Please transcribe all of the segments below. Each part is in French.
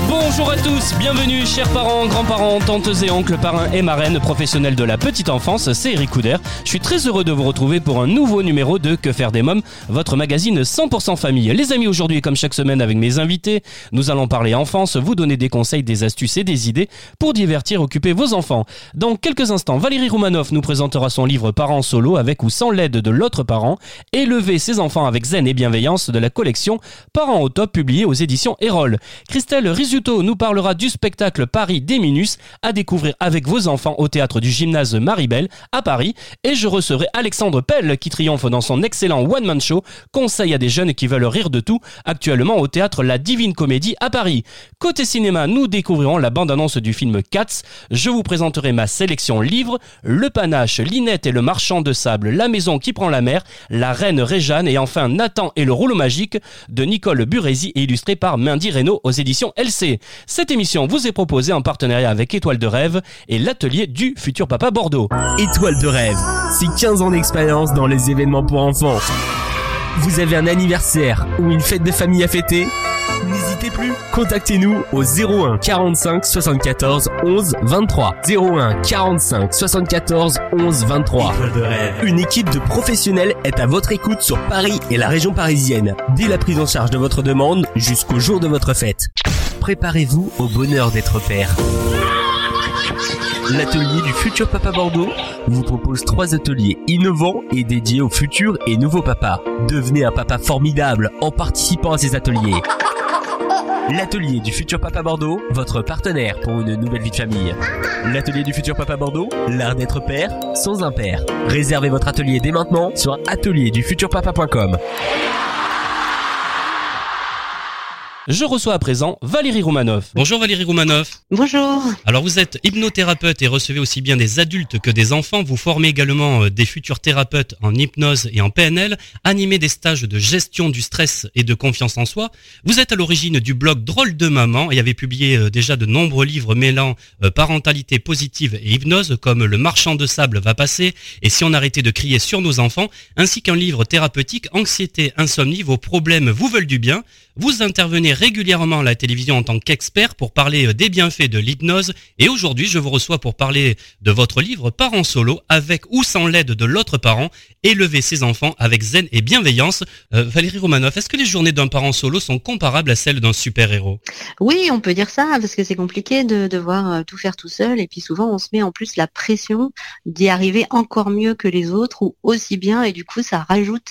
Bonjour à tous, bienvenue chers parents, grands-parents, tantes et oncles, parrains et marraines professionnels de la petite enfance, c'est Eric Couder. Je suis très heureux de vous retrouver pour un nouveau numéro de Que faire des mômes, votre magazine 100% famille. Les amis, aujourd'hui comme chaque semaine avec mes invités, nous allons parler enfance, vous donner des conseils, des astuces et des idées pour divertir, occuper vos enfants. Dans quelques instants, Valérie Roumanoff nous présentera son livre Parents solo avec ou sans l'aide de l'autre parent, élever ses enfants avec zen et bienveillance de la collection Parents au top publié aux éditions Erol. Risuto nous parlera du spectacle Paris des Minus à découvrir avec vos enfants au théâtre du gymnase Maribel à Paris. Et je recevrai Alexandre Pell qui triomphe dans son excellent one-man show Conseil à des jeunes qui veulent rire de tout actuellement au théâtre La Divine Comédie à Paris. Côté cinéma, nous découvrirons la bande-annonce du film Cats. Je vous présenterai ma sélection livres, Le Panache, Linette et le Marchand de Sable, La Maison qui prend la mer, La Reine Réjeanne et enfin Nathan et le rouleau magique de Nicole Burezi et illustré par Mindy Reynaud aux éditions LC. Cette émission vous est proposée en partenariat avec Étoile de Rêve et l'atelier du futur papa Bordeaux. Étoile de rêve, c'est 15 ans d'expérience dans les événements pour enfants. Vous avez un anniversaire ou une fête de famille à fêter? N'hésitez plus, contactez-nous au 01 45 74 11 23. 01 45 74 11 23. Étoile de rêve. Une équipe de professionnels est à votre écoute sur Paris et la région parisienne, dès la prise en charge de votre demande jusqu'au jour de votre fête. Préparez-vous au bonheur d'être père. L'atelier du futur papa Bordeaux vous propose trois ateliers innovants et dédiés aux futurs et nouveaux papas. Devenez un papa formidable en participant à ces ateliers. L'atelier du futur papa Bordeaux, votre partenaire pour une nouvelle vie de famille. L'atelier du futur papa Bordeaux, l'art d'être père sans un père. Réservez votre atelier dès maintenant sur atelierdufuturpapa.com. Je reçois à présent Valérie Roumanoff. Bonjour Valérie Roumanoff. Bonjour. Alors vous êtes hypnothérapeute et recevez aussi bien des adultes que des enfants. Vous formez également euh, des futurs thérapeutes en hypnose et en PNL, animez des stages de gestion du stress et de confiance en soi. Vous êtes à l'origine du blog Drôle de maman et avez publié euh, déjà de nombreux livres mêlant euh, parentalité positive et hypnose comme Le marchand de sable va passer et Si on arrêtait de crier sur nos enfants, ainsi qu'un livre thérapeutique Anxiété, insomnie, vos problèmes vous veulent du bien. Vous intervenez régulièrement à la télévision en tant qu'expert pour parler euh, des bienfaits de l'hypnose. Et aujourd'hui je vous reçois pour parler de votre livre Parents solo avec ou sans l'aide de l'autre parent, élever ses enfants avec zen et bienveillance. Euh, Valérie Romanoff, est-ce que les journées d'un parent solo sont comparables à celles d'un super-héros? Oui, on peut dire ça parce que c'est compliqué de devoir euh, tout faire tout seul. Et puis souvent on se met en plus la pression d'y arriver encore mieux que les autres ou aussi bien. Et du coup ça rajoute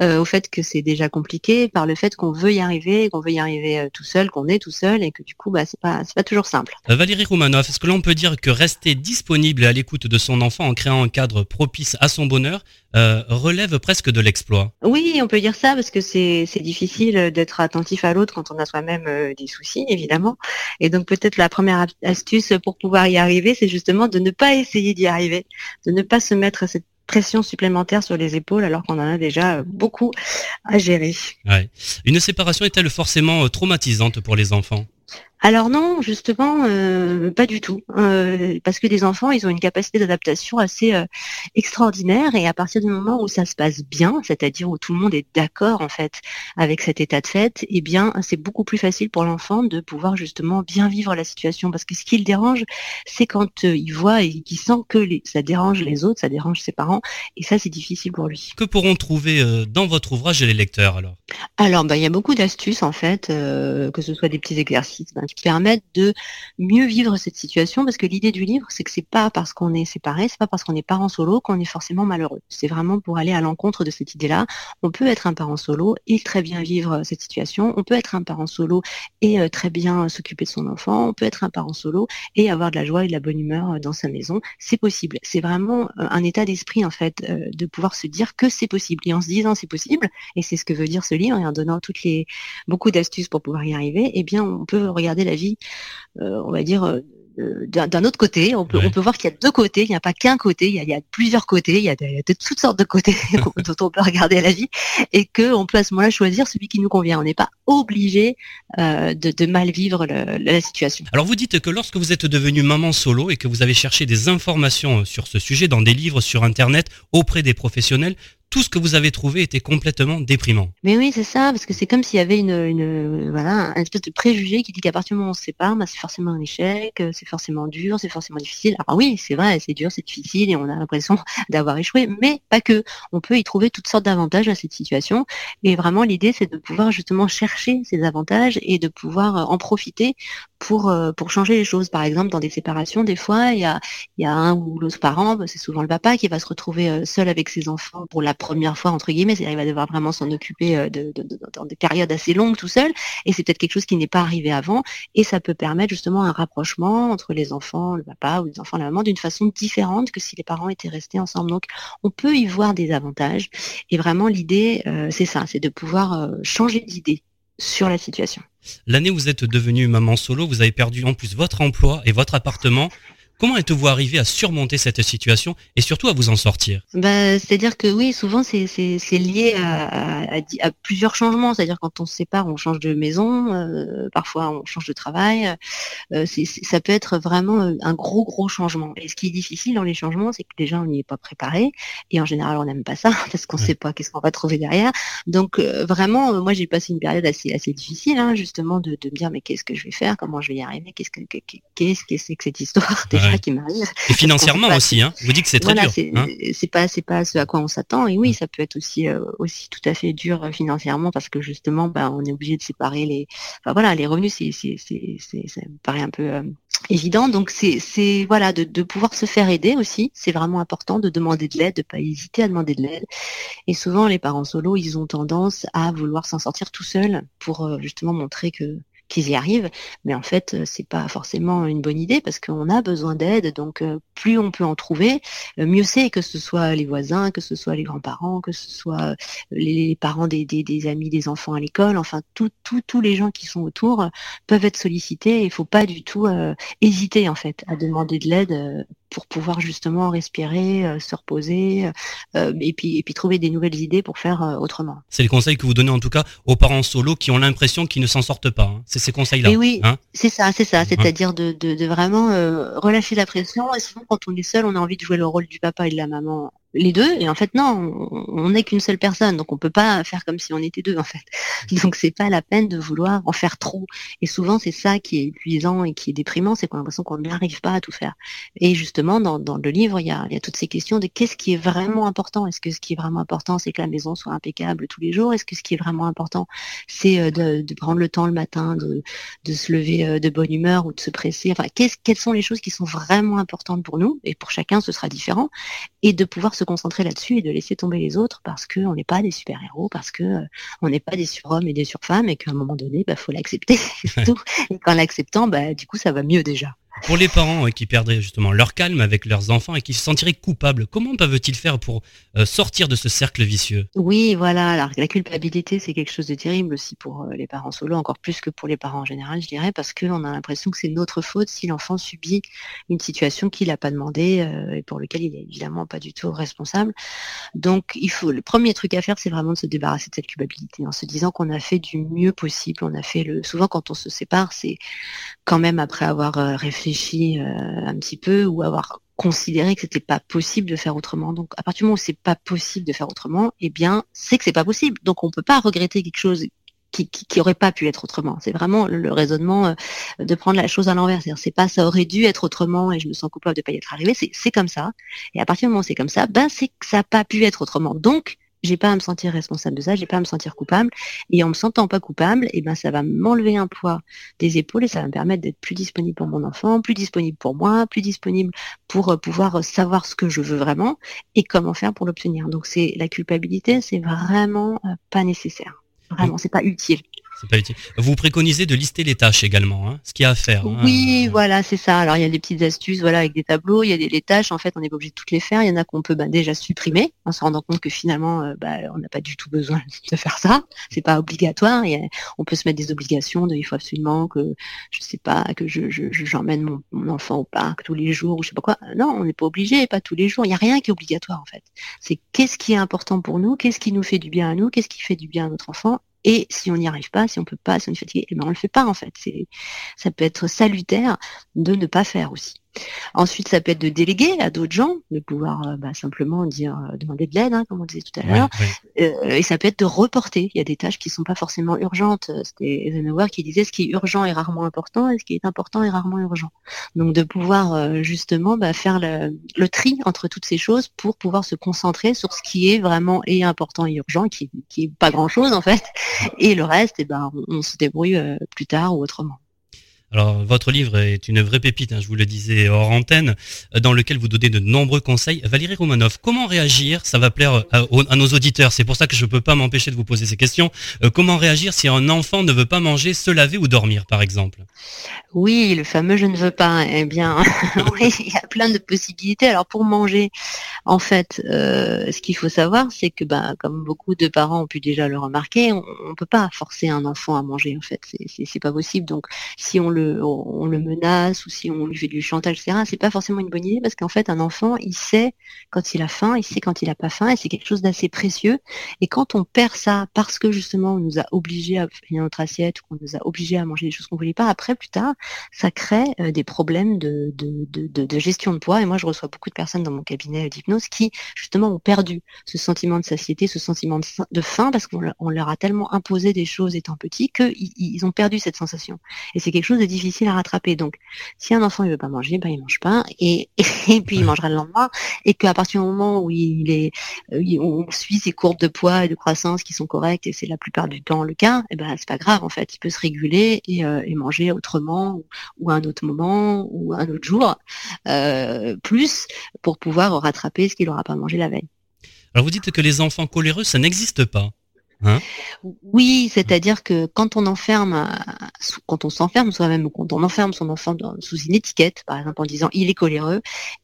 au fait que c'est déjà compliqué par le fait qu'on veut y arriver, qu'on veut y arriver euh, tout seul, qu'on est tout seul et que du coup bah c'est pas c'est pas toujours simple. Valérie Romanoff, est-ce que l'on peut dire que rester disponible et à l'écoute de son enfant en créant un cadre propice à son bonheur euh, relève presque de l'exploit? Oui, on peut dire ça parce que c'est c'est difficile d'être attentif à l'autre quand on a soi-même euh, des soucis évidemment. Et donc peut-être la première astuce pour pouvoir y arriver, c'est justement de ne pas essayer d'y arriver, de ne pas se mettre cette pression supplémentaire sur les épaules alors qu'on en a déjà beaucoup à gérer. Une séparation est-elle forcément euh, traumatisante pour les enfants? Alors non, justement, euh, pas du tout. Euh, parce que les enfants, ils ont une capacité d'adaptation assez euh, extraordinaire et à partir du moment où ça se passe bien, c'est-à-dire où tout le monde est d'accord en fait avec cet état de fait, eh bien c'est beaucoup plus facile pour l'enfant de pouvoir justement bien vivre la situation. Parce que ce qui le dérange, c'est quand euh, il voit et qu'il sent que les- ça dérange les autres, ça dérange ses parents, et ça c'est difficile pour lui. Que pourront trouver euh, dans votre ouvrage les lecteurs alors? Alors, bah, il y a beaucoup d'astuces en fait, euh, que ce soit des petits exercices ben, qui permettent de mieux vivre cette situation, parce que l'idée du livre, c'est que c'est pas parce qu'on est séparé, c'est pas parce qu'on est parent solo qu'on est forcément malheureux. C'est vraiment pour aller à l'encontre de cette idée-là. On peut être un parent solo et très bien vivre cette situation. On peut être un parent solo et euh, très bien s'occuper de son enfant. On peut être un parent solo et avoir de la joie et de la bonne humeur euh, dans sa maison. C'est possible. C'est vraiment euh, un état d'esprit en fait, euh, de pouvoir se dire que c'est possible. Et en se disant c'est possible, et c'est ce que veut dire ce livre, et en donnant beaucoup d'astuces pour pouvoir y arriver, eh bien, on peut regarder la vie, euh, on va dire, euh, d'un autre côté. On peut, on peut voir qu'il y a deux côtés, il n'y a pas qu'un côté, il y, a, il y, a, plusieurs côtés, il y a, de, toutes sortes de côtés dont on peut regarder la vie, et qu'on peut à ce moment-là choisir celui qui nous convient. On n'est pas obligé de, de, mal vivre le, la situation. Alors vous dites que lorsque vous êtes devenue maman solo et que vous avez cherché des informations sur ce sujet dans des livres sur Internet auprès des professionnels, tout ce que vous avez trouvé était complètement déprimant. Mais oui, c'est ça, parce que c'est comme s'il y avait une, une, voilà, un espèce de préjugé qui dit qu'à partir du moment où on se sépare, bah, c'est forcément un échec, euh, c'est forcément dur, c'est forcément difficile. Alors oui, c'est vrai, c'est dur, c'est difficile et on a l'impression d'avoir échoué, mais pas que. On peut y trouver toutes sortes d'avantages à cette situation. Et vraiment, l'idée, c'est de pouvoir justement chercher ces avantages et de pouvoir euh, en profiter pour, euh, pour changer les choses. Par exemple, dans des séparations, des fois, il y a, il y a un ou l'autre parent, bah, c'est souvent le papa, qui va se retrouver seul avec ses enfants pour la première fois entre guillemets, c'est-à-dire il va devoir vraiment s'en occuper euh, de, dans des périodes assez longues tout seul, et c'est peut-être quelque chose qui n'est pas arrivé avant, et ça peut permettre justement un rapprochement entre les enfants, le papa ou les enfants, la maman, d'une façon différente que si les parents étaient restés ensemble. Donc on peut y voir des avantages, et vraiment l'idée euh, c'est ça, c'est de pouvoir euh, changer d'idée sur la situation. L'année où vous êtes devenue maman solo, vous avez perdu en plus votre emploi et votre appartement. Comment êtes-vous arrivé à surmonter cette situation et surtout à vous en sortir? Bah, C'est-à-dire que oui, souvent c'est lié à, à, plusieurs changements. C'est-à-dire quand on se sépare, on change de maison, euh, parfois on change de travail. Euh, ça peut être vraiment un gros gros changement. Et ce qui est difficile dans les changements, c'est que déjà on n'y est pas préparé et en général on n'aime pas ça parce qu'on ne sait pas qu'est-ce qu'on va trouver derrière. Donc euh, vraiment, moi j'ai passé une période assez assez difficile, hein, justement de, de, me dire mais qu'est-ce que je vais faire, comment je vais y arriver, qu'est-ce que qu'est-ce que c'est que cette histoire? Qui m'arrive. Et financièrement aussi, hein. Vous dites que c'est très dur. C'est hein c'est pas c'est pas ce à quoi on s'attend. Et oui, ça peut être aussi euh, aussi tout à fait dur euh, financièrement parce que justement, bah, on est obligé de séparer les. Enfin voilà, les revenus, c'est c'est c'est ça me paraît un peu euh, évident. Donc c'est c'est voilà de, de pouvoir se faire aider aussi. C'est vraiment important de demander de l'aide, de pas hésiter à demander de l'aide. Et souvent, les parents solos, ils ont tendance à vouloir s'en sortir tout seuls pour justement montrer que qu'ils y arrivent. Mais en fait, euh, c'est pas forcément une bonne idée parce qu'on a besoin d'aide. Donc, euh, plus on peut en trouver, euh, mieux c'est que ce soit les voisins, que ce soit les grands-parents, que ce soit les parents des, des, amis des enfants à l'école. Enfin, tous les gens qui sont autour peuvent être sollicités. Il faut pas du tout hésiter en fait à demander de l'aide pour pouvoir justement respirer, euh, se reposer, euh, et puis et puis trouver des nouvelles idées pour faire euh, autrement. C'est le conseil que vous donnez en tout cas aux parents solo qui ont l'impression qu'ils ne s'en sortent pas. Hein. C'est ces conseils-là. oui, hein c'est ça, c'est ça, c'est-à-dire de, de, de, vraiment relâcher la pression. Et souvent, quand on est seul, on a envie de jouer le rôle du papa et de la maman les deux et en fait non on n'est qu'une seule personne donc on peut pas faire comme si on était deux en fait. Donc c'est pas la peine de vouloir en faire trop. Et souvent c'est ça qui est épuisant et qui est déprimant c'est qu'on a l'impression qu'on n'arrive pas à tout faire. Et justement dans, le livre il y a, toutes ces questions de qu'est-ce qui est vraiment important? Est-ce que ce qui est vraiment important c'est que la maison soit impeccable tous les jours? Est-ce que ce qui est vraiment important c'est euh, de, prendre le temps le matin de, se lever euh, de bonne humeur ou de se presser? Enfin quelles sont les choses qui sont vraiment importantes pour nous? Et pour chacun ce sera différent. Et de pouvoir se concentrer là-dessus et de laisser tomber les autres parce qu'on n'est pas des super-héros, parce que euh, on n'est pas des surhommes et des surfemmes et qu'à un moment donné, bah, faut l'accepter. et qu'en l'acceptant, bah, du coup, ça va mieux déjà. Pour les parents euh, qui perdraient justement leur calme avec leurs enfants et qui se sentiraient coupables, comment peuvent-ils faire pour euh, sortir de ce cercle vicieux? Oui, voilà. Alors, la culpabilité, c'est quelque chose de terrible aussi pour euh, les parents solo, encore plus que pour les parents en général, je dirais, parce qu'on a l'impression que c'est notre faute si l'enfant subit une situation qu'il n'a pas demandé et pour lequel il est évidemment pas du tout responsable. Donc, il faut le premier truc à faire, c'est vraiment de se débarrasser de cette culpabilité en se disant qu'on a fait du mieux possible. On a fait le. Souvent, quand on se sépare, c'est quand même après avoir réfléchi euh, un petit peu ou avoir considéré que c'était pas possible de faire autrement. Donc à partir du moment où c'est pas possible de faire autrement, eh bien c'est que c'est pas possible. Donc on peut pas regretter quelque chose qui, qui, aurait pas pu être autrement. C'est vraiment le, raisonnement euh, de prendre la chose à l'envers. C'est pas ça aurait dû être autrement et je me sens coupable de pas y être arrivé. C'est comme ça. Et à partir du moment où c'est comme ça, ben c'est que ça n'a pas pu être autrement. Donc j'ai pas à me sentir responsable de ça, j'ai pas à me sentir coupable. Et en me sentant pas coupable, et eh ben ça va m'enlever un poids des épaules et ça va me permettre d'être plus disponible pour mon enfant, plus disponible pour moi, plus disponible pour euh, pouvoir savoir ce que je veux vraiment et comment faire pour l'obtenir. Donc c'est la culpabilité, c'est vraiment euh, pas nécessaire. Vraiment, c'est pas utile. C'est pas utile. Vous préconisez de lister les tâches également, hein, ce qu'il y a à faire. Hein. Oui, voilà, c'est ça. Alors il y a des petites astuces, voilà, avec des tableaux, il y a des tâches. En fait, on n'est pas obligé de toutes les faire. Il y en a qu'on peut bah, déjà supprimer en se rendant compte que finalement, bah, on n'a pas du tout besoin de faire ça. C'est pas obligatoire. on peut se mettre des obligations de il faut absolument que je sais pas que je j'emmène mon, mon, enfant au parc tous les jours ou je sais pas quoi. Non, on n'est pas obligé, pas tous les jours. Il n'y a rien qui est obligatoire en fait. C'est qu'est-ce qui est important pour nous, qu'est-ce qui nous fait du bien à nous, qu'est-ce qui fait du bien à notre enfant et si on n'y arrive pas, si on peut pas, si on est fatigué, eh ben on le fait pas en fait. C'est, ça peut être salutaire de ne pas faire aussi. Ensuite, ça peut être de déléguer à d'autres gens, de pouvoir euh, bah, simplement dire euh, demander de l'aide, hein, comme on disait tout à l'heure. Euh, et ça peut être de reporter. Il y a des tâches qui sont pas forcément urgentes. C'était Eisenhower qui disait ce qui est urgent est rarement important et ce qui est important est rarement urgent. Donc de pouvoir justement bah, faire le, tri entre toutes ces choses pour pouvoir se concentrer sur ce qui est vraiment et important et urgent, qui, qui est pas grand chose en fait, et le reste, eh ben on se débrouille plus tard ou autrement. Alors, votre livre est une vraie pépite, hein, je vous le disais hors antenne, euh, dans lequel vous donnez de nombreux conseils. Valérie Romanov, comment réagir Ça va plaire à, nos auditeurs, c'est pour ça que je ne peux pas m'empêcher de vous poser ces questions. Euh, comment réagir si un enfant ne veut pas manger, se laver ou dormir, par exemple? Oui, le fameux je ne veux pas. Eh bien, il y a plein de possibilités. Alors, pour manger, en fait, euh, ce qu'il faut savoir, c'est que, bah, comme beaucoup de parents ont pu déjà le remarquer, on ne peut pas forcer un enfant à manger, en fait. C'est pas possible. Donc, si on on le menace ou si on lui fait du chantage, etc., c'est pas forcément une bonne idée parce qu'en fait, un enfant, il sait quand il a faim, il sait quand il a pas faim et c'est quelque chose d'assez précieux. Et quand on perd ça parce que justement, on nous a obligés à finir notre assiette ou qu'on nous a obligés à manger des choses qu'on voulait pas, après, plus tard, ça crée euh, des problèmes de, gestion de poids. Et moi, je reçois beaucoup de personnes dans mon cabinet d'hypnose qui, justement, ont perdu ce sentiment de satiété, ce sentiment de faim parce qu'on leur a tellement imposé des choses étant petits qu'ils ils ont perdu cette sensation. Et c'est quelque chose difficile à rattraper. Donc, si un enfant ne veut pas manger, ben il mange pas, et, et, puis il mangera le lendemain, et qu'à partir du moment où il est, euh, on suit ses courbes de poids et de croissance qui sont correctes, et c'est la plupart du temps le cas, et eh ben c'est pas grave en fait, il peut se réguler et, euh, manger autrement ou, à un autre moment ou un autre jour euh, plus pour pouvoir rattraper ce qu'il n'aura pas mangé la veille. Alors vous dites que les enfants coléreux, ça n'existe pas. Hein? Oui, c'est-à-dire que quand on enferme, euh, quand on s'enferme soi-même, quand on enferme son enfant sous une étiquette, par exemple en disant il est coléreux,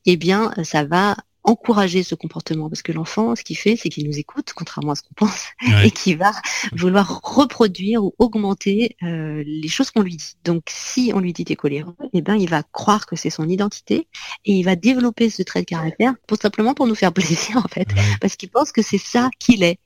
eh bien ça va encourager ce comportement parce que l'enfant, ce qu'il fait, c'est qu'il nous écoute, contrairement à ce qu'on pense, et qu'il va vouloir reproduire ou augmenter euh, les choses qu'on lui dit. Donc, si on lui dit t'es coléreux, eh ben, il va croire que c'est son identité et il va développer ce trait de caractère pour simplement pour nous faire plaisir en fait, parce qu'il pense que c'est ça qu'il est.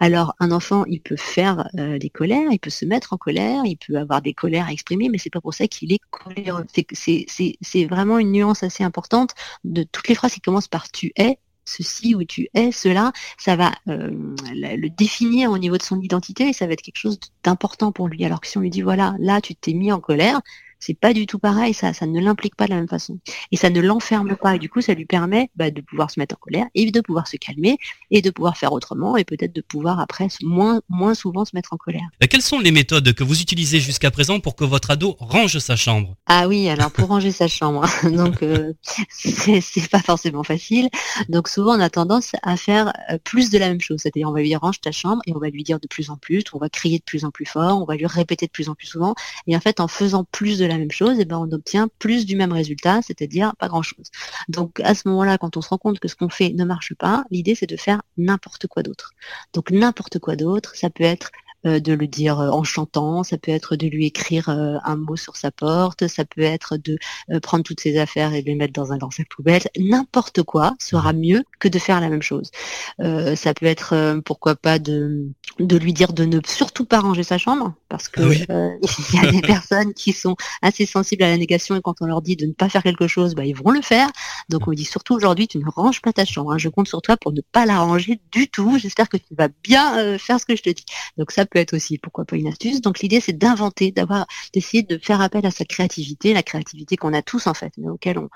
Alors, un enfant, il peut faire euh, des colères, il peut se mettre en colère, il peut avoir des colères à exprimer, mais c'est pas pour ça qu'il est coléreux. C'est vraiment une nuance assez importante de toutes les phrases qui commencent par tu es ceci ou tu es cela, ça va euh, le définir au niveau de son identité et ça va être quelque chose d'important pour lui. Alors que si on lui dit voilà, là tu t'es mis en colère, c'est pas du tout pareil, ça, ça ne l'implique pas de la même façon. Et ça ne l'enferme pas. Et du coup, ça lui permet bah, de pouvoir se mettre en colère et de pouvoir se calmer et de pouvoir faire autrement et peut-être de pouvoir après moins, moins souvent se mettre en colère. Euh, quelles sont les méthodes que vous utilisez jusqu'à présent pour que votre ado range sa chambre? Ah oui, alors pour ranger sa chambre, donc euh, c'est pas forcément facile. Donc souvent, on a tendance à faire euh, plus de la même chose. C'est-à-dire, on va lui dire range ta chambre et on va lui dire de plus en plus, on va crier de plus en plus fort, on va lui répéter de plus en plus souvent. Et en fait, en faisant plus de la même chose, et ben on obtient plus du même résultat, c'est-à-dire pas grand-chose. Donc à ce moment-là, quand on se rend compte que ce qu'on fait ne marche pas, l'idée c'est de faire n'importe quoi d'autre. Donc n'importe quoi d'autre, ça peut être de le dire euh, en chantant, ça peut être de lui écrire euh, un mot sur sa porte, ça peut être de prendre toutes ses affaires et de les mettre dans un grand sac poubelle. N'importe quoi sera mmh. mieux que de faire la même chose. ça peut être, pourquoi pas, de, de lui dire de ne surtout pas ranger sa chambre, parce que ah il y a des personnes qui sont assez sensibles à la négation et quand on leur dit de ne pas faire quelque chose, bah, ils vont le faire. Donc on dit surtout aujourd'hui, tu ne ranges pas ta chambre. Hein. Je compte sur toi pour ne pas la ranger du tout. J'espère que tu vas bien faire ce que je te dis. Donc ça peut être aussi, pourquoi pas une astuce. Donc l'idée c'est d'inventer, d'avoir, d'essayer de faire appel à sa créativité, la créativité qu'on a tous en fait, mais auquel on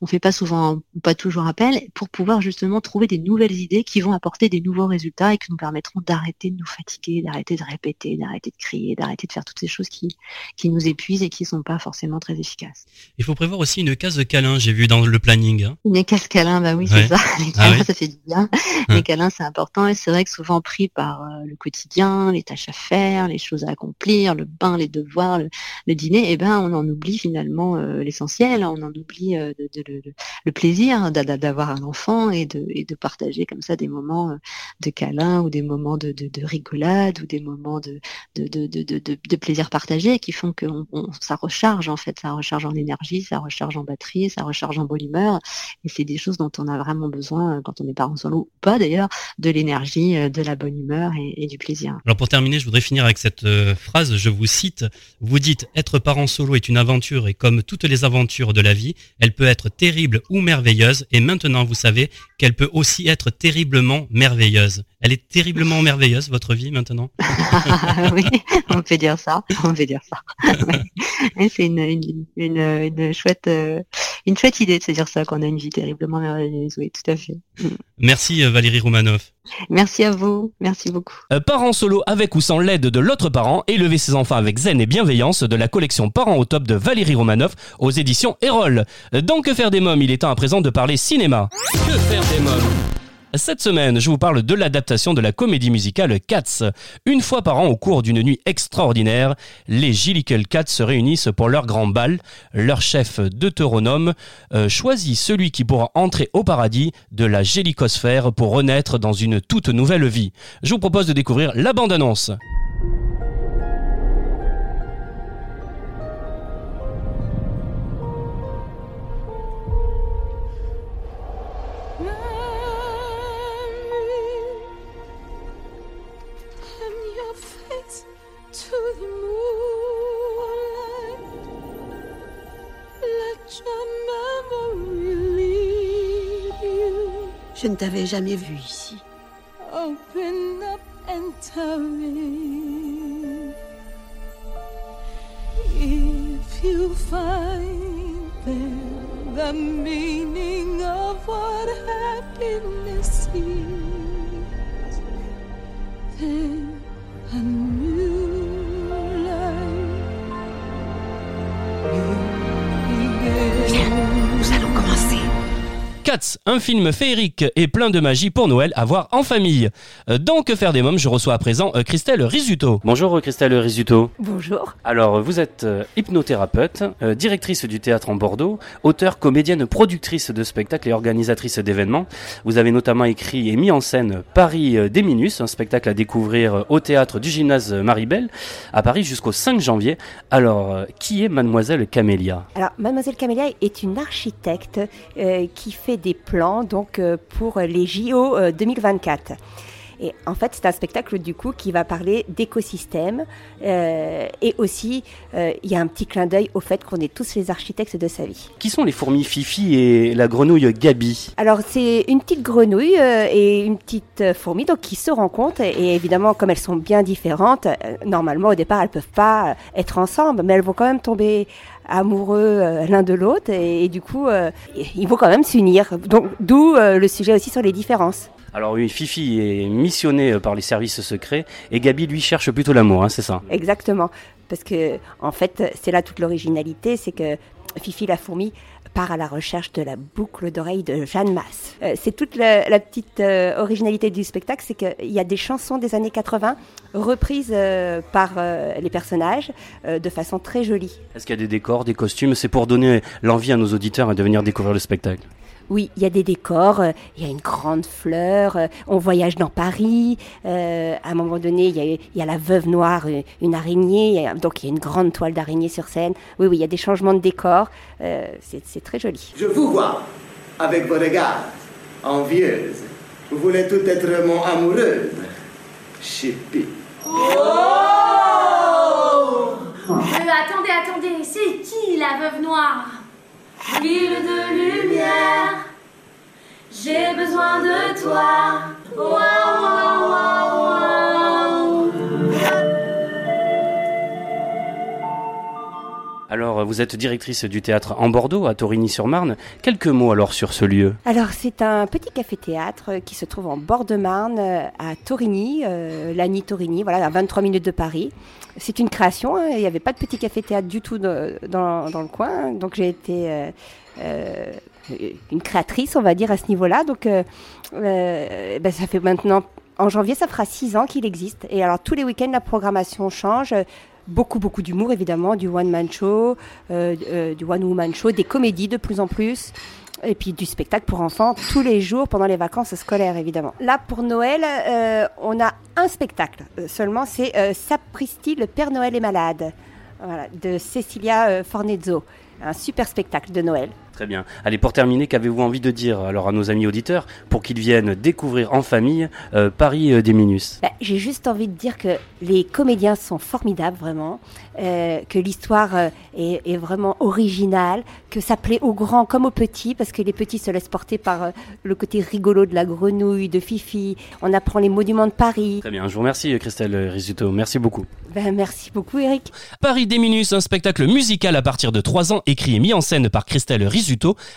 on fait pas souvent, pas toujours appel, pour pouvoir justement trouver des nouvelles idées qui vont apporter des nouveaux résultats et qui nous permettront d'arrêter de nous fatiguer, d'arrêter de répéter, d'arrêter de crier, d'arrêter de faire toutes ces choses qui qui nous épuisent et qui sont pas forcément très efficaces. Il faut prévoir aussi une case de câlin, j'ai vu dans le planning. Hein. Une case câlin, bah oui c'est ça. Les ah câlins ça fait du bien. Les câlins c'est important et c'est vrai que souvent pris par euh, le quotidien, les tâches à faire, les choses à accomplir, le bain, les devoirs, le, dîner, eh ben on en oublie finalement l'essentiel, on en oublie le plaisir d'avoir un enfant et de, et de partager comme ça des moments de câlin ou des moments de, rigolade ou des moments de, de, plaisir partagé qui font que ça recharge en fait, ça recharge en énergie, ça recharge en batterie, ça recharge en bonne humeur. Et c'est des choses dont on a vraiment besoin quand on est parent solo ou pas d'ailleurs, de l'énergie, de la bonne humeur et, du plaisir. Je voudrais finir avec cette euh, phrase, je vous cite, vous dites être parent solo est une aventure et comme toutes les aventures de la vie, elle peut être terrible ou merveilleuse et maintenant vous savez qu'elle peut aussi être terriblement merveilleuse. Elle est terriblement merveilleuse, votre vie, maintenant? Oui, on peut dire ça. On peut dire ça. C'est une, une, une, chouette, euh, une chouette idée de se dire ça, qu'on a une vie terriblement merveilleuse. Oui, tout à fait. Merci euh, Valérie Roumanoff. Merci à vous. Merci beaucoup. Euh, parents solo avec ou sans l'aide de l'autre parent, élever ses enfants avec zen et bienveillance de la collection Parents au top de Valérie Romanoff aux éditions Erol. Dans Que faire des mômes, il est temps à présent de parler cinéma. Que faire des mômes? Cette semaine, je vous parle de l'adaptation de la comédie musicale Cats. Une fois par an, au cours d'une nuit extraordinaire, les Gillicle Cats se réunissent pour leur grand bal. Leur chef deutéronome euh, choisit celui qui pourra entrer au paradis de la gélicosphère pour renaître dans une toute nouvelle vie. Je vous propose de découvrir la bande-annonce. Je ne t'avais jamais vu ici. Open up and tell me if you find the meaning of what happiness is. Then a new Un film féerique et plein de magie pour Noël à voir en famille. Euh, dans Que faire des mômes, je reçois à présent euh, Christelle Risuto. Bonjour euh, Christelle Risuto. Bonjour. Alors, vous êtes hypnothérapeute, directrice du théâtre en Bordeaux, auteure, comédienne, productrice de spectacles et organisatrice d'événements. Vous avez notamment écrit et mis en scène Paris des Minus, un spectacle à découvrir au théâtre du gymnase Maribel à Paris jusqu'au 5 janvier. Alors, qui est mademoiselle Camélia? Alors, mademoiselle Camélia est une architecte qui fait des plans donc euh, pour les JO 2024. Euh, et en fait, c'est un spectacle du coup qui va parler d'écosystème euh, et aussi il y a un petit clin d'œil au fait qu'on est tous les architectes de sa vie. Qui sont les fourmis Fifi et la grenouille Gabi? Alors c'est une petite grenouille et une petite fourmi donc qui se rencontrent et, évidemment comme elles sont bien différentes, normalement au départ elles peuvent pas être ensemble, mais elles vont quand même tomber amoureux euh, l'un de l'autre et, du coup euh, il faut quand même s'unir. Donc d'où euh, le sujet aussi sur les différences. Alors oui, Fifi est missionnée par les services secrets et Gabi lui cherche plutôt l'amour, hein, c'est ça Exactement, parce que en fait c'est là toute l'originalité, c'est que Fifi la fourmi part à la recherche de la boucle d'oreille de Jeanne Masse. Euh, c'est toute la, petite euh, originalité du spectacle, c'est qu'il y a des chansons des années 80 reprises euh, par les personnages de façon très jolie. Est-ce qu'il y a des décors, des costumes? C'est pour donner l'envie à nos auditeurs de venir découvrir le spectacle. Oui, il y a des décors, euh, il y a une grande fleur, euh, on voyage dans Paris, euh, à un moment donné, il y, a, la veuve noire, une araignée, donc il y a une grande toile d'araignée sur scène. Oui, oui, il y a des changements de décor, c'est très joli. Je vous vois, avec vos regards, envieuses. Vous voulez tout être mon amoureuse. Chippy. Oh attendez, attendez, c'est qui la veuve noire? Ville de lumière, j'ai besoin de toi. Alors, vous êtes directrice du théâtre en Bordeaux, à Torigny-sur-Marne. Quelques mots alors sur ce lieu Alors, c'est un petit café-théâtre qui se trouve en bord de Marne, à Torigny, euh, l'Ani Torigny, voilà, à 23 minutes de Paris. C'est une création, hein. il n'y avait pas de petit café-théâtre du tout dans, le coin, donc j'ai été euh, euh, une créatrice, on va dire, à ce niveau-là. Donc, euh, ben, ça fait maintenant En janvier, ça fera six ans qu'il existe. Et alors tous les week-ends, la programmation change. Beaucoup, beaucoup d'humour, évidemment, du one-man show, du one-woman show, des comédies de plus en plus et puis du spectacle pour enfants tous les jours pendant les vacances scolaires évidemment. Là pour Noël, euh, on a un spectacle euh, seulement, c'est euh, Sapristi, le Père Noël est malade, voilà, de Cecilia Fornezzo, un super spectacle de Noël. Très bien. Allez, pour terminer, qu'avez-vous envie de dire alors à nos amis auditeurs pour qu'ils viennent découvrir en famille Paris des Minus? Bah, J'ai juste envie de dire que les comédiens sont formidables, vraiment. Euh, que l'histoire euh, est, vraiment originale, que ça plaît aux grands comme aux petits, parce que les petits se laissent porter par euh, le côté rigolo de la grenouille, de Fifi. On apprend les monuments de Paris. Très bien, je vous remercie Christelle Risuto, merci beaucoup. Ben, merci beaucoup Eric. Paris des Minus, un spectacle musical à partir de 3 ans, écrit et mis en scène par Christelle Risuto,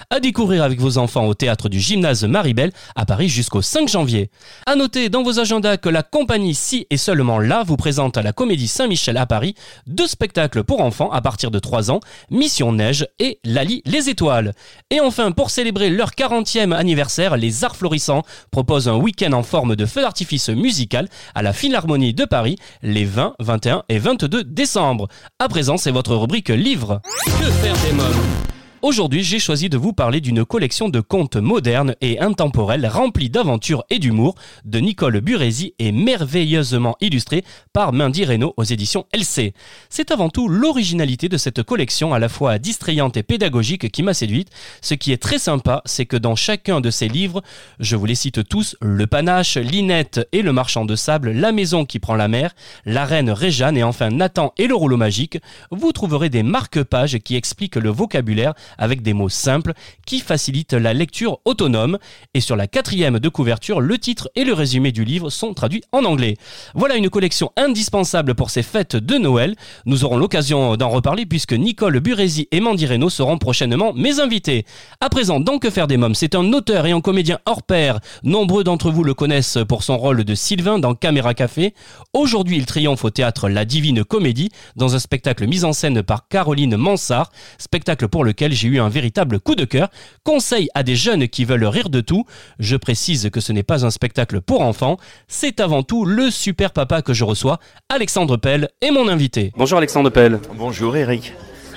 à découvrir avec vos enfants au théâtre du gymnase Maribel à Paris jusqu'au 5 janvier. À noter dans vos agendas que la compagnie Si et seulement là vous présente à la Comédie Saint-Michel à Paris deux spectacles pour enfants à partir de 3 ans, Mission Neige et Lali les Étoiles. Et enfin, pour célébrer leur 40e anniversaire, les Arts Florissants proposent un week-end en forme de feu d'artifice musical à la Philharmonie de Paris les 20, 21 et 22 décembre. À présent, c'est votre rubrique livre. Que faire des mômes? Aujourd'hui, j'ai choisi de vous parler d'une collection de contes modernes et intemporels remplis d'aventures et d'humour de Nicole Burezi et merveilleusement illustrés par Mindy Reynaud aux éditions LC. C'est avant tout l'originalité de cette collection à la fois distrayante et pédagogique qui m'a séduite. Ce qui est très sympa, c'est que dans chacun de ces livres, je vous les cite tous, Le Panache, Linette et Le Marchand de Sable, La Maison qui prend la mer, La Reine Réjeanne et enfin Nathan et le rouleau magique, vous trouverez des marque-pages qui expliquent le vocabulaire avec des mots simples qui facilitent la lecture autonome. Et sur la quatrième de couverture, le titre et le résumé du livre sont traduits en anglais. Voilà une collection indispensable pour ces fêtes de Noël. Nous aurons l'occasion d'en reparler puisque Nicole Burezi et Mandy Reynaud seront prochainement mes invités. À présent, dans Que faire des mômes, c'est un auteur et un comédien hors pair. Nombreux d'entre vous le connaissent pour son rôle de Sylvain dans Caméra Café. Aujourd'hui, il triomphe au théâtre La Divine Comédie dans un spectacle mis en scène par Caroline Mansart, spectacle pour lequel j'ai eu un véritable coup de cœur. Conseil à des jeunes qui veulent rire de tout. Je précise que ce n'est pas un spectacle pour enfants, c'est avant tout le super papa que je reçois, Alexandre Pell, est mon invité. Bonjour Alexandre Pell. Bonjour Eric.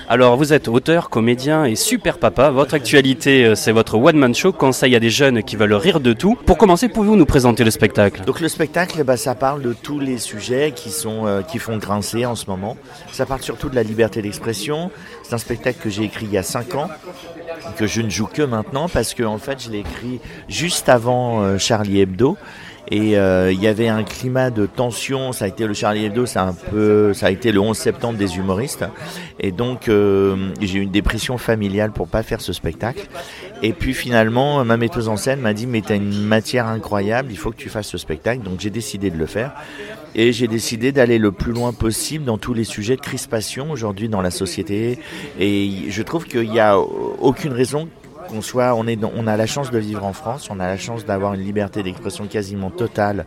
Alors vous êtes auteur, comédien et super papa. Votre actualité, euh, c'est votre one man show, conseil à des jeunes qui veulent rire de tout. Pour commencer, pouvez-vous nous présenter le spectacle? Donc le spectacle, bah, ça parle de tous les sujets qui sont euh, qui font grincer en ce moment. Ça parle surtout de la liberté d'expression. C'est un spectacle que j'ai écrit il y a 5 ans, que je ne joue que maintenant parce que en fait je l'ai écrit juste avant euh, Charlie Hebdo. Et euh, il y avait un climat de tension. Ça a été le Charlie Hebdo, c'est un peu, ça a été le 11 septembre des humoristes. Et donc euh, j'ai eu une dépression familiale pour pas faire ce spectacle. Et puis finalement, ma metteuse en scène m'a dit mais t'as une matière incroyable, il faut que tu fasses ce spectacle. Donc j'ai décidé de le faire. Et j'ai décidé d'aller le plus loin possible dans tous les sujets de crispation aujourd'hui dans la société. Et je trouve qu'il n'y a aucune raison qu'on soit, on, a la chance de vivre en France, on a la chance d'avoir une liberté d'expression quasiment totale.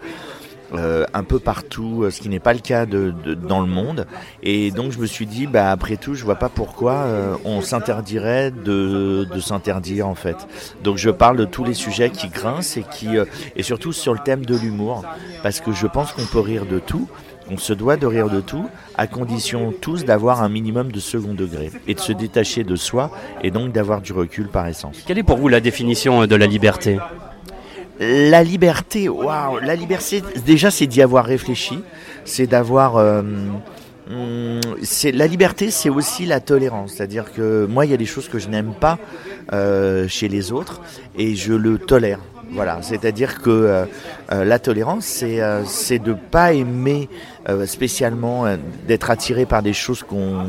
Euh, un peu partout, euh, ce qui n'est pas le cas dans le monde. Et donc je me suis dit, bah après tout, je vois pas pourquoi euh, on s'interdirait de, de s'interdire en fait. Donc je parle de tous les sujets qui grincent et qui et surtout sur le thème de l'humour, parce que je pense qu'on peut rire de tout. On se doit de rire de tout, à condition tous d'avoir un minimum de second degré et de se détacher de soi et donc d'avoir du recul par essence. Quelle est pour vous la définition de la liberté? La liberté, waouh, la liberté, déjà c'est d'y avoir réfléchi, c'est d'avoir... Euh, hum, c'est la liberté, c'est aussi la tolérance. C'est-à-dire que moi, il y a des choses que je n'aime pas euh, chez les autres et je le tolère. Voilà, c'est-à-dire que euh, euh, la tolérance, c'est euh, c'est de pas aimer spécialement d'être attiré par des choses qu'on.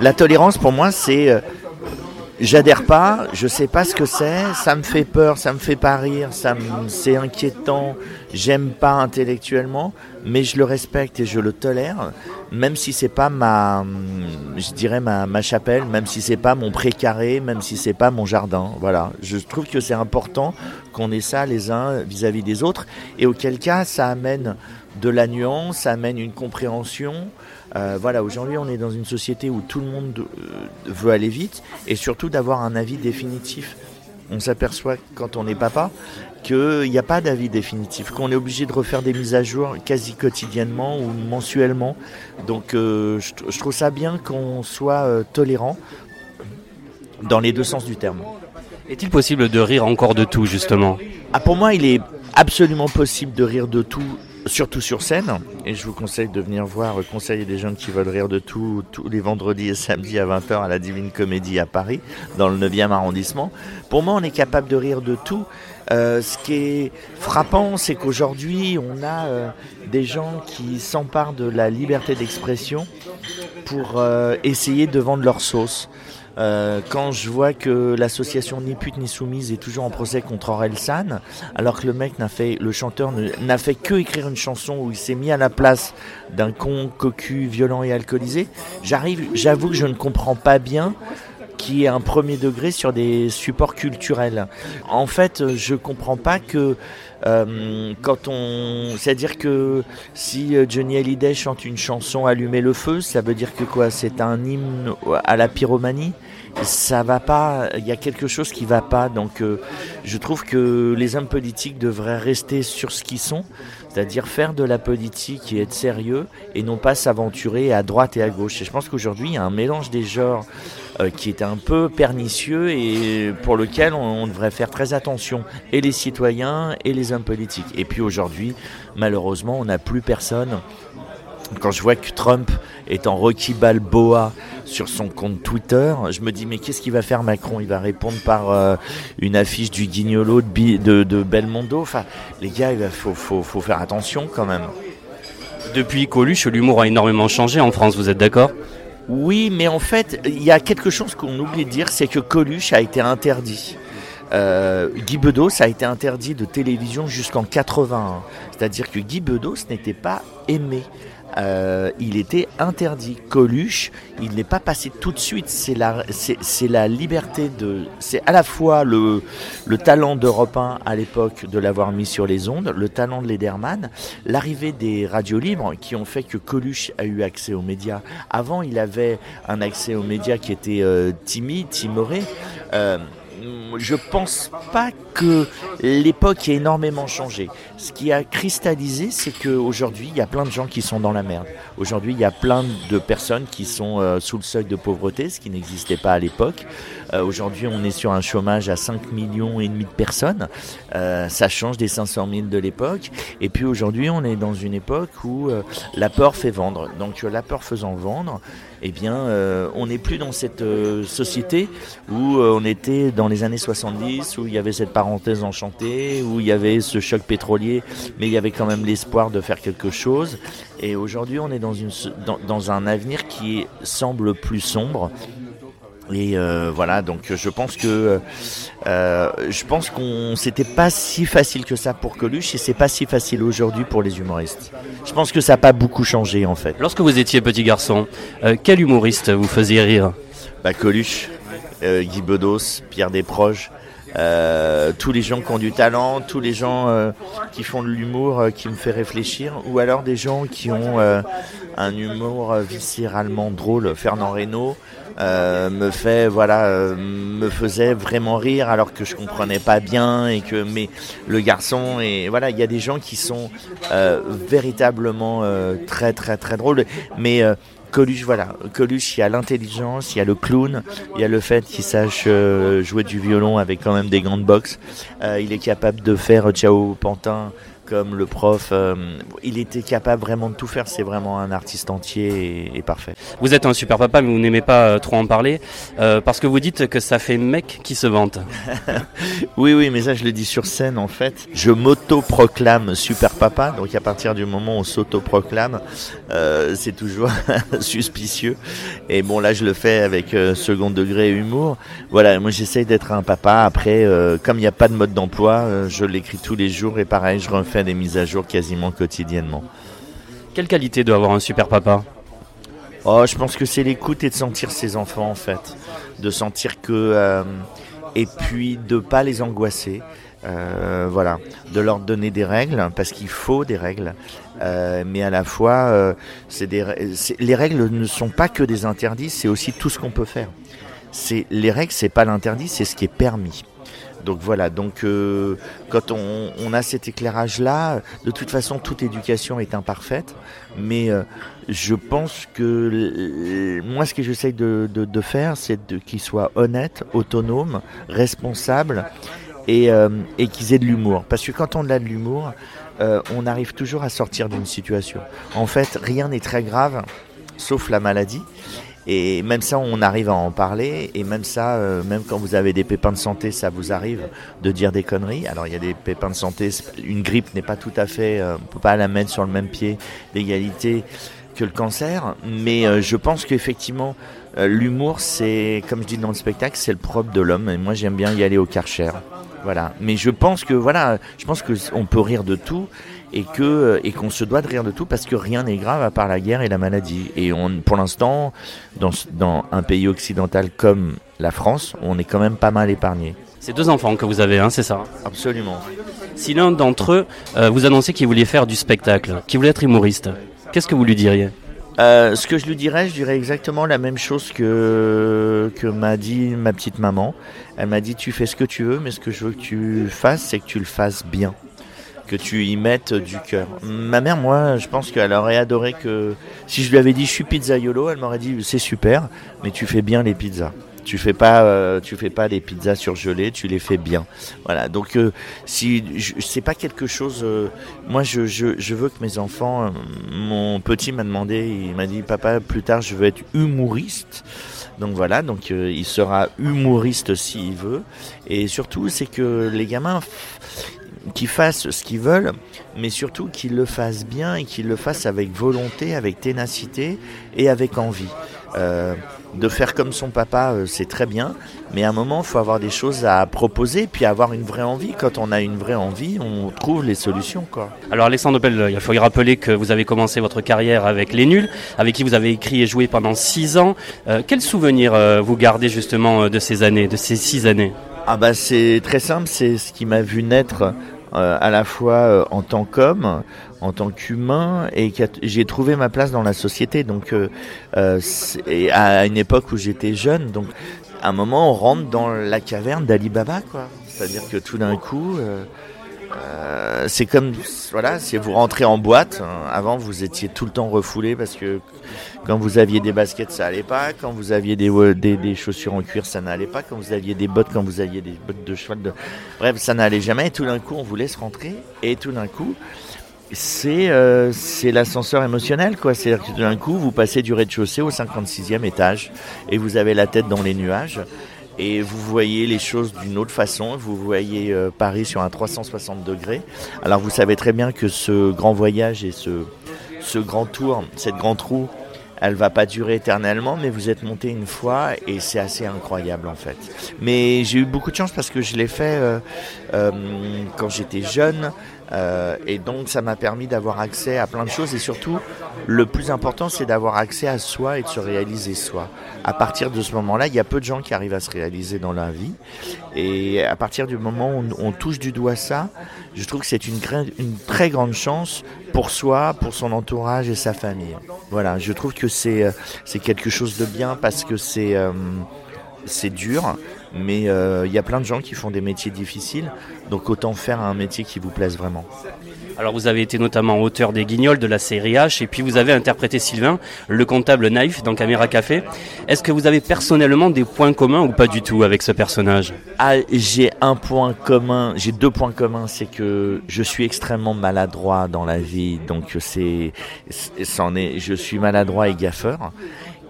La tolérance, pour moi, c'est j'adhère pas, je sais pas ce que c'est, ça me fait peur, ça me fait pas rire, ça c'est inquiétant, j'aime pas intellectuellement, mais je le respecte et je le tolère, même si c'est pas ma, je dirais ma, ma chapelle, même si c'est pas mon précaré, même si c'est pas mon jardin. Voilà, je trouve que c'est important qu'on ait ça les uns vis-à-vis des autres, et auquel cas ça amène de la nuance, amène une compréhension. Euh, voilà, aujourd'hui on est dans une société où tout le monde euh, veut aller vite et surtout d'avoir un avis définitif on s'aperçoit quand on est papa qu'il n'y a pas d'avis définitif, qu'on est obligé de refaire des mises à jour quasi quotidiennement ou mensuellement. Donc euh, je, trouve ça bien qu'on soit euh, tolérant dans les deux sens du terme. Est-il possible de rire encore de tout justement? Ah, Pour moi, il est absolument possible de rire de tout surtout sur scène. Et je vous conseille de venir voir Conseiller des jeunes qui veulent rire de tout tous les vendredis et samedis à 20h à la Divine Comédie à Paris, dans le 9e arrondissement. Pour moi, on est capable de rire de tout. Euh, ce qui est frappant, c'est qu'aujourd'hui, on a euh, des gens qui s'emparent de la liberté d'expression pour euh, essayer de vendre leur sauce. Euh, quand je vois que l'association Ni pute ni soumise est toujours en procès contre Orelsan, alors que le mec n'a fait, le chanteur n'a fait que écrire une chanson où il s'est mis à la place d'un con cocu, violent et alcoolisé, j'arrive, j'avoue que je ne comprends pas bien qui est un premier degré sur des supports culturels. En fait, je comprends pas que euh, quand on, c'est-à-dire que si Johnny Hallyday chante une chanson Allumer le feu, ça veut dire que quoi? C'est un hymne à la pyromanie? Ça va pas, il y a quelque chose qui va pas. Donc euh, je trouve que les hommes politiques devraient rester sur ce qu'ils sont, c'est-à-dire faire de la politique et être sérieux et non pas s'aventurer à droite et à gauche. Et je pense qu'aujourd'hui, il y a un mélange des genres qui est un peu pernicieux et pour lequel on, devrait faire très attention, et les citoyens et les hommes politiques. Et puis aujourd'hui, malheureusement, on n'a plus personne. Quand je vois que Trump est en Rocky Balboa sur son compte Twitter, je me dis mais qu'est-ce qu'il va faire Macron? Il va répondre par euh, une affiche du Guignolo de, de, Belmondo. Enfin, les gars, il faut, faut faire attention quand même. Depuis Coluche, l'humour a énormément changé en France, vous êtes d'accord? Oui, mais en fait, il y a quelque chose qu'on oublie de dire, c'est que Coluche a été interdit. Euh, Guy Bedos a été interdit de télévision jusqu'en 81. C'est-à-dire que Guy Bedos n'était pas aimé. Euh, il était interdit. Coluche, il n'est pas passé tout de suite. C'est la, c'est, la liberté de. C'est à la fois le, le talent d'Europe 1 à l'époque de l'avoir mis sur les ondes, le talent de Lederman, l'arrivée des radios libres qui ont fait que Coluche a eu accès aux médias. Avant, il avait un accès aux médias qui était euh, timide, timoré. Euh, je pense pas que l'époque ait énormément changé. Ce qui a cristallisé, c'est qu'aujourd'hui, il y a plein de gens qui sont dans la merde. Aujourd'hui, il y a plein de personnes qui sont euh, sous le seuil de pauvreté, ce qui n'existait pas à l'époque. Euh, aujourd'hui, on est sur un chômage à 5 millions et demi de personnes. Euh, ça change des 500 000 de l'époque. Et puis aujourd'hui, on est dans une époque où la peur fait vendre. Donc la peur faisant vendre, eh bien, on n'est plus dans cette société où on était dans les années 70, où il y avait cette parenthèse enchantée, où il y avait ce choc pétrolier, mais il y avait quand même l'espoir de faire quelque chose. Et aujourd'hui, on est dans, une, dans, un avenir qui semble plus sombre. Et euh, voilà, donc je pense que euh, je pense qu'on c'était pas si facile que ça pour Coluche et c'est pas si facile aujourd'hui pour les humoristes. Je pense que ça n'a pas beaucoup changé en fait. Lorsque vous étiez petit garçon, euh, quel humoriste vous faisait rire? Bah Coluche, Guy Bedos, Pierre Desproges. Euh, tous les gens qui ont du talent, tous les gens euh, qui font de l'humour euh, qui me fait réfléchir, ou alors des gens qui ont un humour viscéralement drôle. Fernand Reynaud me fait, voilà, me faisait vraiment rire alors que je comprenais pas bien et que, mais le garçon et voilà, il y a des gens qui sont véritablement très très très drôles, mais Coluche, voilà. Coluche, il y a l'intelligence, il y a le clown, il y a le fait qu'il sache euh, jouer du violon avec quand même des gants de boxe. Euh, il est capable de faire Ciao Pantin comme le prof. Euh, il était capable vraiment de tout faire. C'est vraiment un artiste entier et, parfait. Vous êtes un super papa, mais vous n'aimez pas euh, trop en parler euh, parce que vous dites que ça fait mec qui se vante. oui, oui, mais ça je le dis sur scène en fait. Je m'auto-proclame super papa. Donc à partir du moment où on s'auto-proclame, c'est toujours suspicieux. Et bon là je le fais avec second degré humour. Voilà, moi j'essaye d'être un papa. Après, comme il n'y a pas de mode d'emploi, je l'écris tous les jours et pareil, je refais des mises à jour quasiment quotidiennement. Quelle qualité doit avoir un super papa? Oh, je pense que c'est l'écoute et de sentir ses enfants en fait, de sentir que euh, et puis de pas les angoisser. Euh, voilà, de leur donner des règles parce qu'il faut des règles, euh, mais à la fois, c'est des, les règles ne sont pas que des interdits, c'est aussi tout ce qu'on peut faire. C'est les règles, c'est pas l'interdit, c'est ce qui est permis. Donc voilà, donc euh, quand on, a cet éclairage-là, de toute façon, toute éducation est imparfaite, mais euh, je pense que moi, ce que j'essaye de, faire, c'est qu'ils soient honnêtes, autonomes, responsables et, euh, et qu'ils aient de l'humour. Parce que quand on a de l'humour, on arrive toujours à sortir d'une situation. En fait, rien n'est très grave, sauf la maladie. Et même ça, on arrive à en parler. Et même ça, euh, même quand vous avez des pépins de santé, ça vous arrive de dire des conneries. Alors il y a des pépins de santé. Une grippe n'est pas tout à fait, euh, on peut pas la mettre sur le même pied d'égalité que le cancer. Mais euh, je pense qu'effectivement, l'humour, c'est, comme je dis dans le spectacle, c'est le propre de l'homme. Et moi, j'aime bien y aller au karcher. Voilà. Mais je pense que voilà, je pense que on peut rire de tout et que euh, et qu'on se doit de rire de tout parce que rien n'est grave à part la guerre et la maladie. Et on, pour l'instant, dans, dans un pays occidental comme la France, on est quand même pas mal épargné. C'est deux enfants que vous avez, hein, c'est ça Absolument. Si l'un d'entre eux euh, vous annonçait qu'il voulait faire du spectacle, qu'il voulait être humoriste, qu'est-ce que vous lui diriez? Euh, ce que je lui dirais, je dirais exactement la même chose que, que m'a dit ma petite maman. Elle m'a dit tu fais ce que tu veux, mais ce que je veux que tu fasses, c'est que tu le fasses bien que tu y mettes du cœur. Ma mère, moi, je pense qu'elle aurait adoré que si je lui avais dit je suis pizzaiolo, elle m'aurait dit c'est super, mais tu fais bien les pizzas. Tu fais pas, euh, tu fais pas des pizzas surgelées, tu les fais bien. Voilà. Donc euh, si c'est pas quelque chose, euh, moi je, je, je, veux que mes enfants, mon petit m'a demandé, il m'a dit papa plus tard je veux être humoriste. Donc voilà, donc il sera humoriste s'il veut. Et surtout, c'est que les gamins, qu'ils fassent ce qu'ils veulent, mais surtout qu'ils le fassent bien et qu'ils le fassent avec volonté, avec ténacité et avec envie. Euh, de faire comme son papa, euh, c'est très bien, mais à un moment, il faut avoir des choses à proposer, puis avoir une vraie envie. Quand on a une vraie envie, on trouve les solutions. Alors Alexandre Bell, il faut y rappeler que vous avez commencé votre carrière avec Les Nuls, avec qui vous avez écrit et joué pendant six ans. Euh, quels souvenirs euh, vous gardez justement de ces années, de ces six années? Ah bah c'est très simple, c'est ce qui m'a vu naître euh, à la fois euh, en tant qu'homme, en tant qu'humain, et j'ai trouvé ma place dans la société. Donc, euh, à une époque où j'étais jeune, donc à un moment on rentre dans la caverne d'Ali Baba, quoi. C'est-à-dire que tout d'un coup. Euh, c'est comme voilà, si vous rentrez en boîte. Hein, avant, vous étiez tout le temps refoulé parce que quand vous aviez des baskets, ça allait pas. Quand vous aviez des, des chaussures en cuir, ça n'allait pas. Quand vous aviez des bottes, quand vous aviez des bottes de cheval, bref, ça n'allait jamais. Tout d'un coup, on vous laisse rentrer. Et tout d'un coup, c'est euh, c'est l'ascenseur émotionnel quoi. C'est-à-dire que tout d'un coup, vous passez du rez-de-chaussée au 56e étage et vous avez la tête dans les nuages et vous voyez les choses d'une autre façon. Vous voyez euh, Paris sur un 360 degrés. Alors vous savez très bien que ce grand voyage et ce, ce grand tour, cette grande roue, elle va pas durer éternellement, mais vous êtes monté une fois et c'est assez incroyable en fait. Mais j'ai eu beaucoup de chance parce que je l'ai fait euh, euh, quand j'étais jeune. Euh, et donc ça m'a permis d'avoir accès à plein de choses et surtout le plus important c'est d'avoir accès à soi et de se réaliser soi. À partir de ce moment-là, il y a peu de gens qui arrivent à se réaliser dans la vie et à partir du moment où on, touche du doigt ça, je trouve que c'est une, très grande chance pour soi, pour son entourage et sa famille. Voilà, je trouve que c'est euh, quelque chose de bien parce que c'est euh, c'est dur, mais euh, il y a plein de gens qui font des métiers difficiles, donc autant faire un métier qui vous plaise vraiment. Alors vous avez été notamment auteur des Guignols de la série H, et puis vous avez interprété Sylvain, le comptable naïf dans Caméra Café. Est-ce que vous avez personnellement des points communs ou pas du tout avec ce personnage? Ah, J'ai un point commun, j'ai deux points communs, c'est que je suis extrêmement maladroit dans la vie, donc c'est, c'en est, je suis maladroit et gaffeur.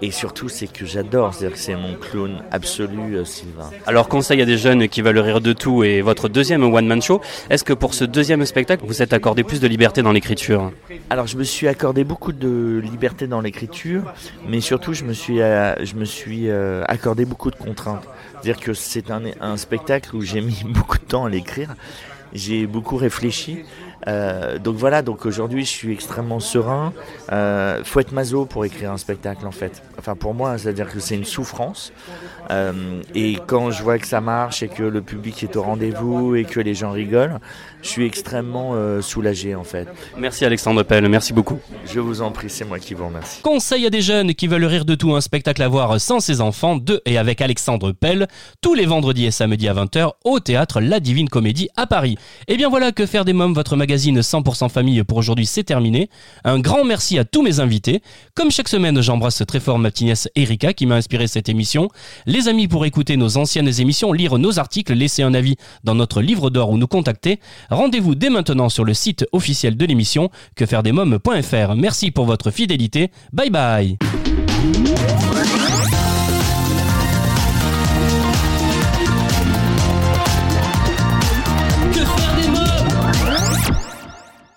Et surtout, c'est que j'adore, c'est-à-dire que c'est mon clown absolu, euh, Sylvain. Alors, conseil à des jeunes qui veulent rire de tout et votre deuxième one-man show, est-ce que pour ce deuxième spectacle, vous êtes accordé plus de liberté dans l'écriture? Alors, je me suis accordé beaucoup de liberté dans l'écriture, mais surtout, je me suis, euh, je me suis euh, accordé beaucoup de contraintes. C'est-à-dire que c'est un, un spectacle où j'ai mis beaucoup de temps à l'écrire, j'ai beaucoup réfléchi, Euh, donc voilà, donc aujourd'hui je suis extrêmement serein. Euh, faut être maso pour écrire un spectacle en fait. Enfin pour moi, c'est-à-dire que c'est une souffrance. Euh, et quand je vois que ça marche et que le public est au rendez-vous et que les gens rigolent, je suis extrêmement euh, soulagé en fait. Merci Alexandre Pelle, merci beaucoup. Je vous en prie, c'est moi qui vous remercie. Conseil à des jeunes qui veulent rire de tout, un spectacle à voir sans ses enfants, de et avec Alexandre Pelle, tous les vendredis et samedis à 20h au théâtre La Divine Comédie à Paris. Et bien voilà que faire des mômes, votre magazine 100% famille pour aujourd'hui, c'est terminé. Un grand merci à tous mes invités. Comme chaque semaine, j'embrasse très fort ma petite Erika qui m'a inspiré cette émission. Les amis, pour écouter nos anciennes émissions, lire nos articles, laisser un avis dans notre livre d'or ou nous contacter, rendez-vous dès maintenant sur le site officiel de l'émission quefairedesmoms.fr. Merci pour votre fidélité. Bye bye.